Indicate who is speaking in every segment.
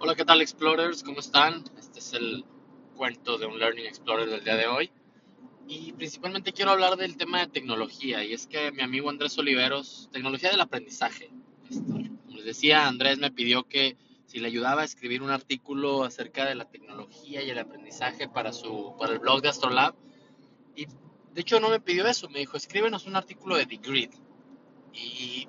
Speaker 1: Hola, ¿qué tal Explorers? ¿Cómo están? Este es el cuento de un Learning Explorer del día de hoy. Y principalmente quiero hablar del tema de tecnología. Y es que mi amigo Andrés Oliveros, tecnología del aprendizaje. Este, como les decía, Andrés me pidió que si le ayudaba a escribir un artículo acerca de la tecnología y el aprendizaje para, su, para el blog de Astrolab. Y de hecho no me pidió eso, me dijo, escríbenos un artículo de The Grid. Y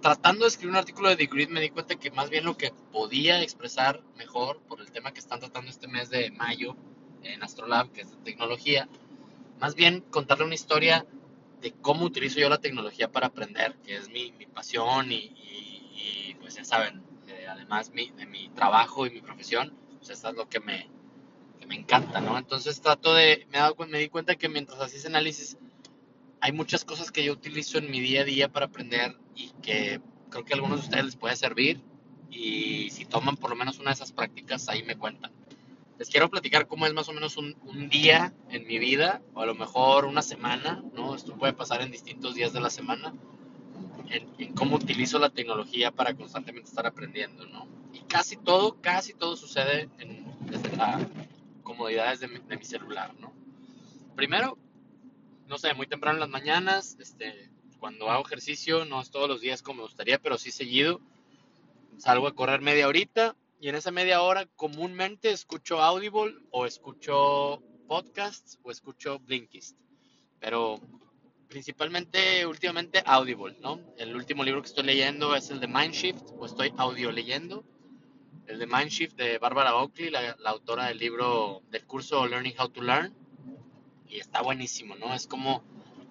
Speaker 1: tratando de escribir un artículo de The Grid me di cuenta que más bien lo que podía expresar mejor por el tema que están tratando este mes de mayo en Astrolab, que es de tecnología, más bien contarle una historia de cómo utilizo yo la tecnología para aprender, que es mi, mi pasión y, y, y, pues ya saben, eh, además mi, de mi trabajo y mi profesión, pues eso es lo que me, que me encanta, ¿no? Entonces trato de, me, dado, me di cuenta que mientras hacía ese análisis, hay muchas cosas que yo utilizo en mi día a día para aprender y que creo que a algunos de ustedes les puede servir y si toman por lo menos una de esas prácticas, ahí me cuentan. Les quiero platicar cómo es más o menos un, un día en mi vida, o a lo mejor una semana, ¿no? Esto puede pasar en distintos días de la semana, en, en cómo utilizo la tecnología para constantemente estar aprendiendo, ¿no? Y casi todo, casi todo sucede en, desde las comodidades de de mi celular, ¿no? Primero, no sé, muy temprano en las mañanas, este, cuando hago ejercicio, no es todos los días como me gustaría, pero sí seguido. Salgo a correr media horita y en esa media hora comúnmente escucho Audible o escucho podcasts o escucho Blinkist. Pero principalmente últimamente Audible, ¿no? El último libro que estoy leyendo es el de Mindshift o estoy audio leyendo. El de Mindshift de Barbara Oakley, la, la autora del libro del curso Learning How to Learn. Y está buenísimo, ¿no? Es como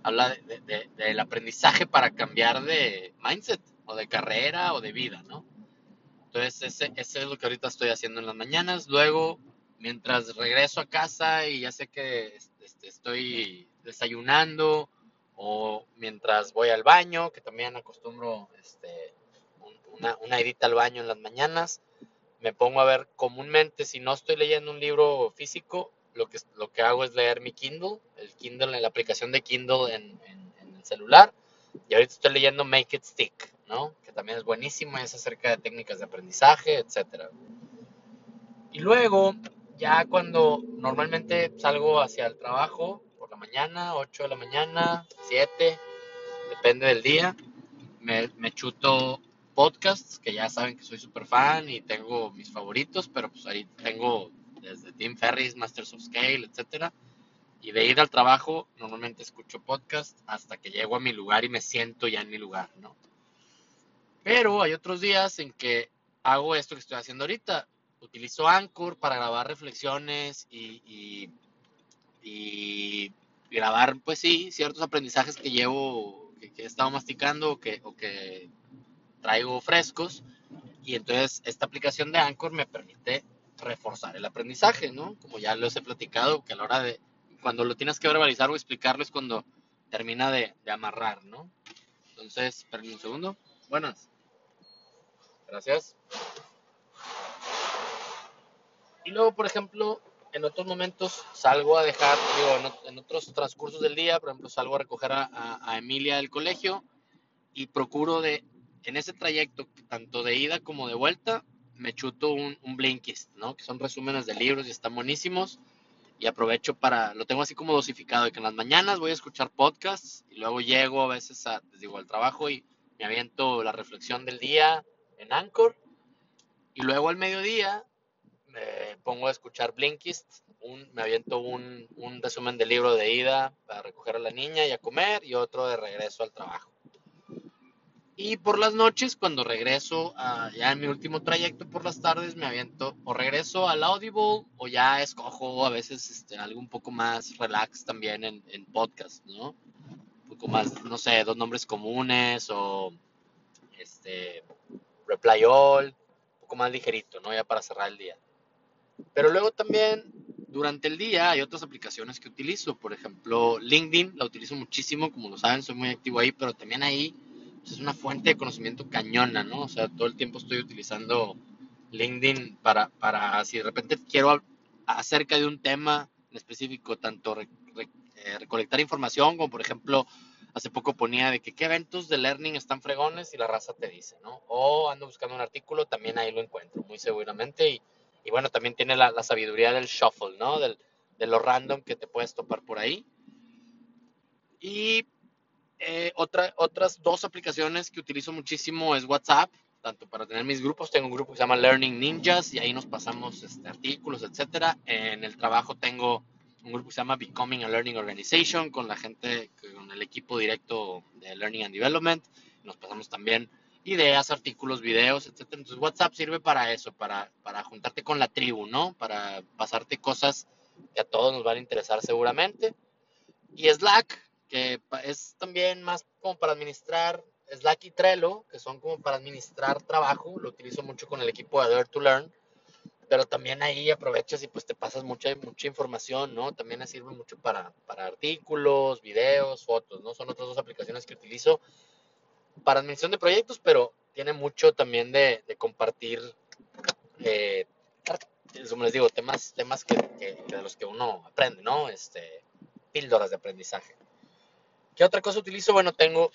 Speaker 1: habla de, de, de, del aprendizaje para cambiar de mindset o de carrera o de vida, ¿no? Entonces, ese, ese, es lo que ahorita estoy haciendo en las mañanas. Luego, mientras regreso a casa y ya sé que este, estoy desayunando o mientras voy al baño, que también acostumbro este, una, una edita al baño en las mañanas, me pongo a ver comúnmente, si no estoy leyendo un libro físico, lo que, lo que hago es leer mi Kindle, el Kindle en la aplicación de Kindle en, en, en, el celular. Y ahorita estoy leyendo Make It Stick, ¿no? Que también es buenísimo, es acerca de técnicas de aprendizaje, etc. Y luego, ya cuando normalmente salgo hacia el trabajo, por la mañana, 8 de la mañana, 7, depende del día, me, me chuto podcasts, que ya saben que soy súper fan y tengo mis favoritos, pero pues ahí tengo desde Tim Ferriss, Masters of Scale, etcétera. Y de ir al trabajo, normalmente escucho podcast hasta que llego a mi lugar y me siento ya en mi lugar, ¿no? Pero hay otros días en que hago esto que estoy haciendo ahorita. Utilizo Anchor para grabar reflexiones y, y, y grabar, pues sí, ciertos aprendizajes que llevo, que, que he estado masticando o que, o que traigo frescos. Y entonces esta aplicación de Anchor me permite reforzar el aprendizaje, ¿no? Como ya les he platicado, que a la hora de, cuando lo tienes que verbalizar o explicarlo es cuando termina de, de amarrar, ¿no? Entonces, espérenme un segundo. Buenas. Gracias. Y luego, por ejemplo, en otros momentos salgo a dejar, digo, en otros transcursos del día, por ejemplo, salgo a recoger a, a, a Emilia del colegio y procuro de, en ese trayecto, tanto de ida como de vuelta, me chuto un, un Blinkist, ¿no? Que son resúmenes de libros y están buenísimos. Y aprovecho para, lo tengo así como dosificado, de que en las mañanas voy a escuchar podcasts y luego llego a veces a, les digo, al trabajo y me aviento la reflexión del día en Anchor. Y luego al mediodía me pongo a escuchar Blinkist, un, me aviento un, un resumen del libro de ida para recoger a la niña y a comer y otro de regreso al trabajo. Y por las noches, cuando regreso a, ya en mi último trayecto por las tardes, me aviento o regreso al Audible o ya escojo a veces este, algo un poco más relax también en, en podcast, ¿no? Un poco más, no sé, dos nombres comunes o este, Reply All, un poco más ligerito, ¿no? Ya para cerrar el día. Pero luego también durante el día hay otras aplicaciones que utilizo, por ejemplo, LinkedIn, la utilizo muchísimo, como lo saben, soy muy activo ahí, pero también ahí es una fuente de conocimiento cañona, ¿no? O sea, todo el tiempo estoy utilizando LinkedIn para, para si de repente quiero acerca de un tema en específico, tanto eh, recolectar información como, por ejemplo, hace poco ponía de que qué eventos de learning están fregones y la raza te dice, ¿no? O ando buscando un artículo, también ahí lo encuentro, muy seguramente. Y, y bueno, también tiene la, la, sabiduría del shuffle, ¿no? Del, de lo random que te puedes topar por ahí. Y eh, otra, otras dos aplicaciones que utilizo muchísimo es WhatsApp, tanto para tener mis grupos, tengo un grupo que se llama Learning Ninjas y ahí nos pasamos este, artículos, etcétera. En el trabajo tengo un grupo que se llama Becoming a Learning Organization con la gente, con el equipo directo de Learning and Development. Nos pasamos también ideas, artículos, videos, etcétera. Entonces WhatsApp sirve para eso, para, para juntarte con la tribu, ¿no? Para pasarte cosas que a todos nos van a interesar seguramente. Y Slack, que es también más como para administrar Slack y Trello, que son como para administrar trabajo, lo utilizo mucho con el equipo de Dare to Learn, pero también ahí aprovechas y pues te pasas mucha, mucha información, ¿no? También sirve mucho para, para artículos, videos, fotos, ¿no? Son otras dos aplicaciones que utilizo para administración de proyectos, pero tiene mucho también de, de compartir, eh, como les digo, temas, temas que, que, de los que uno aprende, ¿no? Este, píldoras de aprendizaje. ¿Qué otra cosa utilizo? Bueno, tengo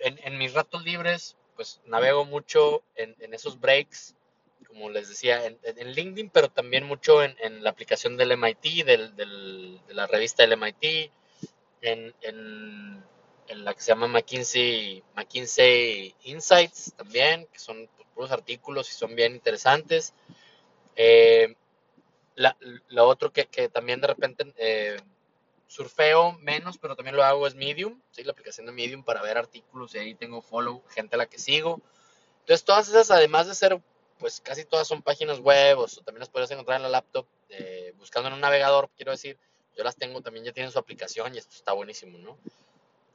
Speaker 1: en, mis ratos libres, pues navego mucho en, esos breaks, como les decía, en, LinkedIn, pero también mucho en, la aplicación del MIT, de la revista del MIT, en, la que se llama McKinsey, McKinsey Insights también, que son puros artículos y son bien interesantes. Eh, la, lo otro que, que, también de repente eh, surfeo menos, pero también lo hago es Medium, ¿sí? la aplicación de Medium para ver artículos y ahí tengo follow, gente a la que sigo. Entonces todas esas, además de ser, pues casi todas son páginas web o también las puedes encontrar en la laptop, eh, buscando en un navegador, quiero decir, yo las tengo, también ya tienen su aplicación y esto está buenísimo, ¿no?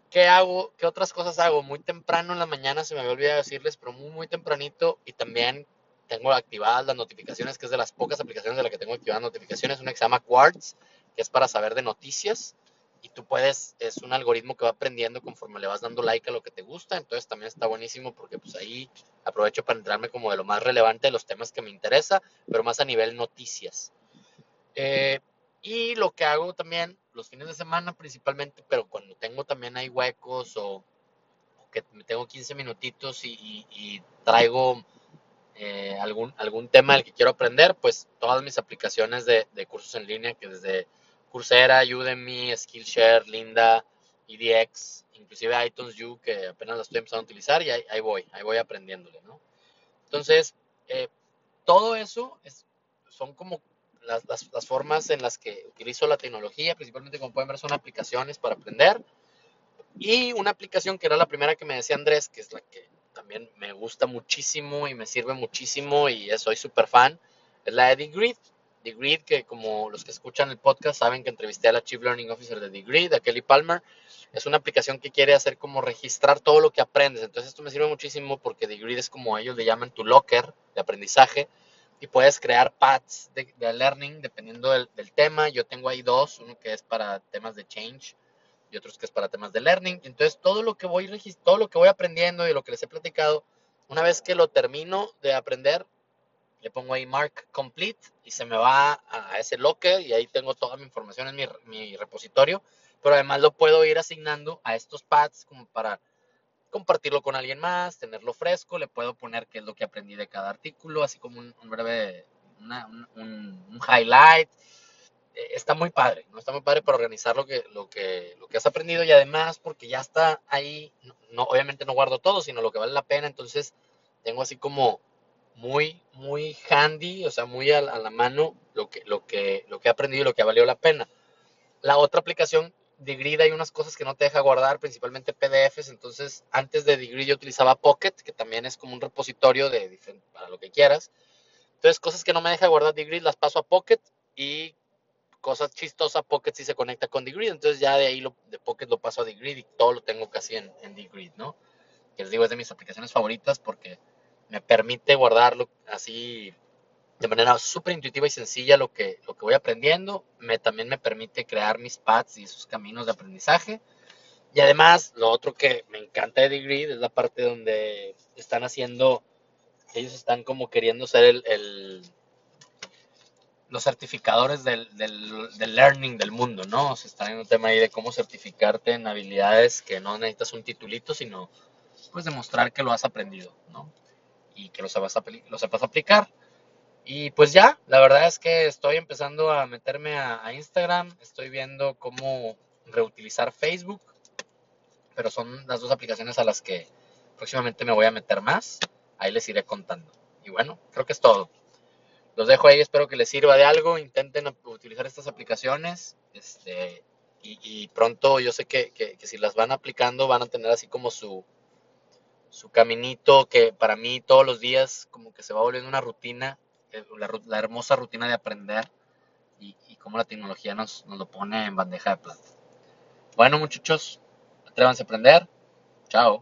Speaker 1: ¿Qué hago? ¿Qué otras cosas hago? Muy temprano en la mañana, se me había olvidado decirles, pero muy, muy tempranito y también tengo activadas las notificaciones, que es de las pocas aplicaciones de las que tengo activadas notificaciones, una que se llama Quartz, que es para saber de noticias. Y tú puedes, es un algoritmo que va aprendiendo conforme le vas dando like a lo que te gusta. Entonces también está buenísimo porque pues ahí aprovecho para entrarme como de lo más relevante de los temas que me interesa, pero más a nivel noticias. Eh, y lo que hago también los fines de semana principalmente, pero cuando tengo también hay huecos o, que me tengo 15 minutitos y, traigo eh, algún, algún tema del que quiero aprender, pues todas mis aplicaciones de, cursos en línea, que desde Coursera, Udemy, Skillshare, Linda, EDX, inclusive iTunes U, que apenas la estoy empezando a utilizar y ahí, ahí voy, ahí voy aprendiéndole, ¿no? Entonces, eh, todo eso es, son como las, las, las, formas en las que utilizo la tecnología, principalmente como pueden ver son aplicaciones para aprender. Y una aplicación que era la primera que me decía Andrés, que es la que también me gusta muchísimo y me sirve muchísimo y soy súper fan, es la de Degreed. Degreed, que como los que escuchan el podcast saben que entrevisté a la Chief Learning Officer de Degreed, a Kelly Palmer, es una aplicación que quiere hacer como registrar todo lo que aprendes. Entonces esto me sirve muchísimo porque Degreed es como ellos le llaman tu locker de aprendizaje y puedes crear paths de, learning dependiendo del, del, tema. Yo tengo ahí dos, uno que es para temas de change y otros que es para temas de learning. Entonces, todo lo que voy todo lo que voy aprendiendo y lo que les he platicado, una vez que lo termino de aprender, le pongo ahí mark complete y se me va a ese locker y ahí tengo toda mi información en mi, mi repositorio, pero además lo puedo ir asignando a estos pads como para compartirlo con alguien más, tenerlo fresco, le puedo poner qué es lo que aprendí de cada artículo, así como un, breve, una, un, un, highlight, está muy padre, ¿no? Está muy padre para organizar lo que, lo que, lo que has aprendido y además porque ya está ahí, no, obviamente no guardo todo, sino lo que vale la pena, entonces tengo así como muy, muy handy, o sea, muy a, la mano lo que, lo, que, lo que he aprendido y lo que ha valido la pena. La otra aplicación, Degree, hay unas cosas que no te deja guardar, principalmente PDFs, entonces antes de Degree yo utilizaba Pocket, que también es como un repositorio de, para lo que quieras. Entonces, cosas que no me deja guardar Degree las paso a Pocket y cosas chistosas, Pocket sí se conecta con Degreed, entonces ya de ahí lo, de Pocket lo paso a Degreed y todo lo tengo casi en, en ¿no? Que les digo, es de mis aplicaciones favoritas porque me permite guardarlo así de manera súper intuitiva y sencilla lo que, lo que voy aprendiendo. Me, también me permite crear mis paths y esos caminos de aprendizaje. Y además, lo otro que me encanta de Degreed es la parte donde están haciendo, ellos están como queriendo ser el, el los certificadores del, del, del, learning del mundo, ¿no? Se está en un tema ahí de cómo certificarte en habilidades que no necesitas un titulito, sino pues demostrar que lo has aprendido, ¿no? Y que lo sepas, lo aplicar. Y pues ya, la verdad es que estoy empezando a meterme a, a Instagram, estoy viendo cómo reutilizar Facebook, pero son las dos aplicaciones a las que próximamente me voy a meter más. Ahí les iré contando. Y bueno, creo que es todo. Los dejo ahí, espero que les sirva de algo. Intenten utilizar estas aplicaciones. Este, y, pronto yo sé que, que, si las van aplicando van a tener así como su, su caminito que para mí todos los días como que se va volviendo una rutina, eh, la, hermosa rutina de aprender y, y cómo la tecnología nos, nos, lo pone en bandeja de plata. Bueno muchachos, atrévanse a aprender. Chao.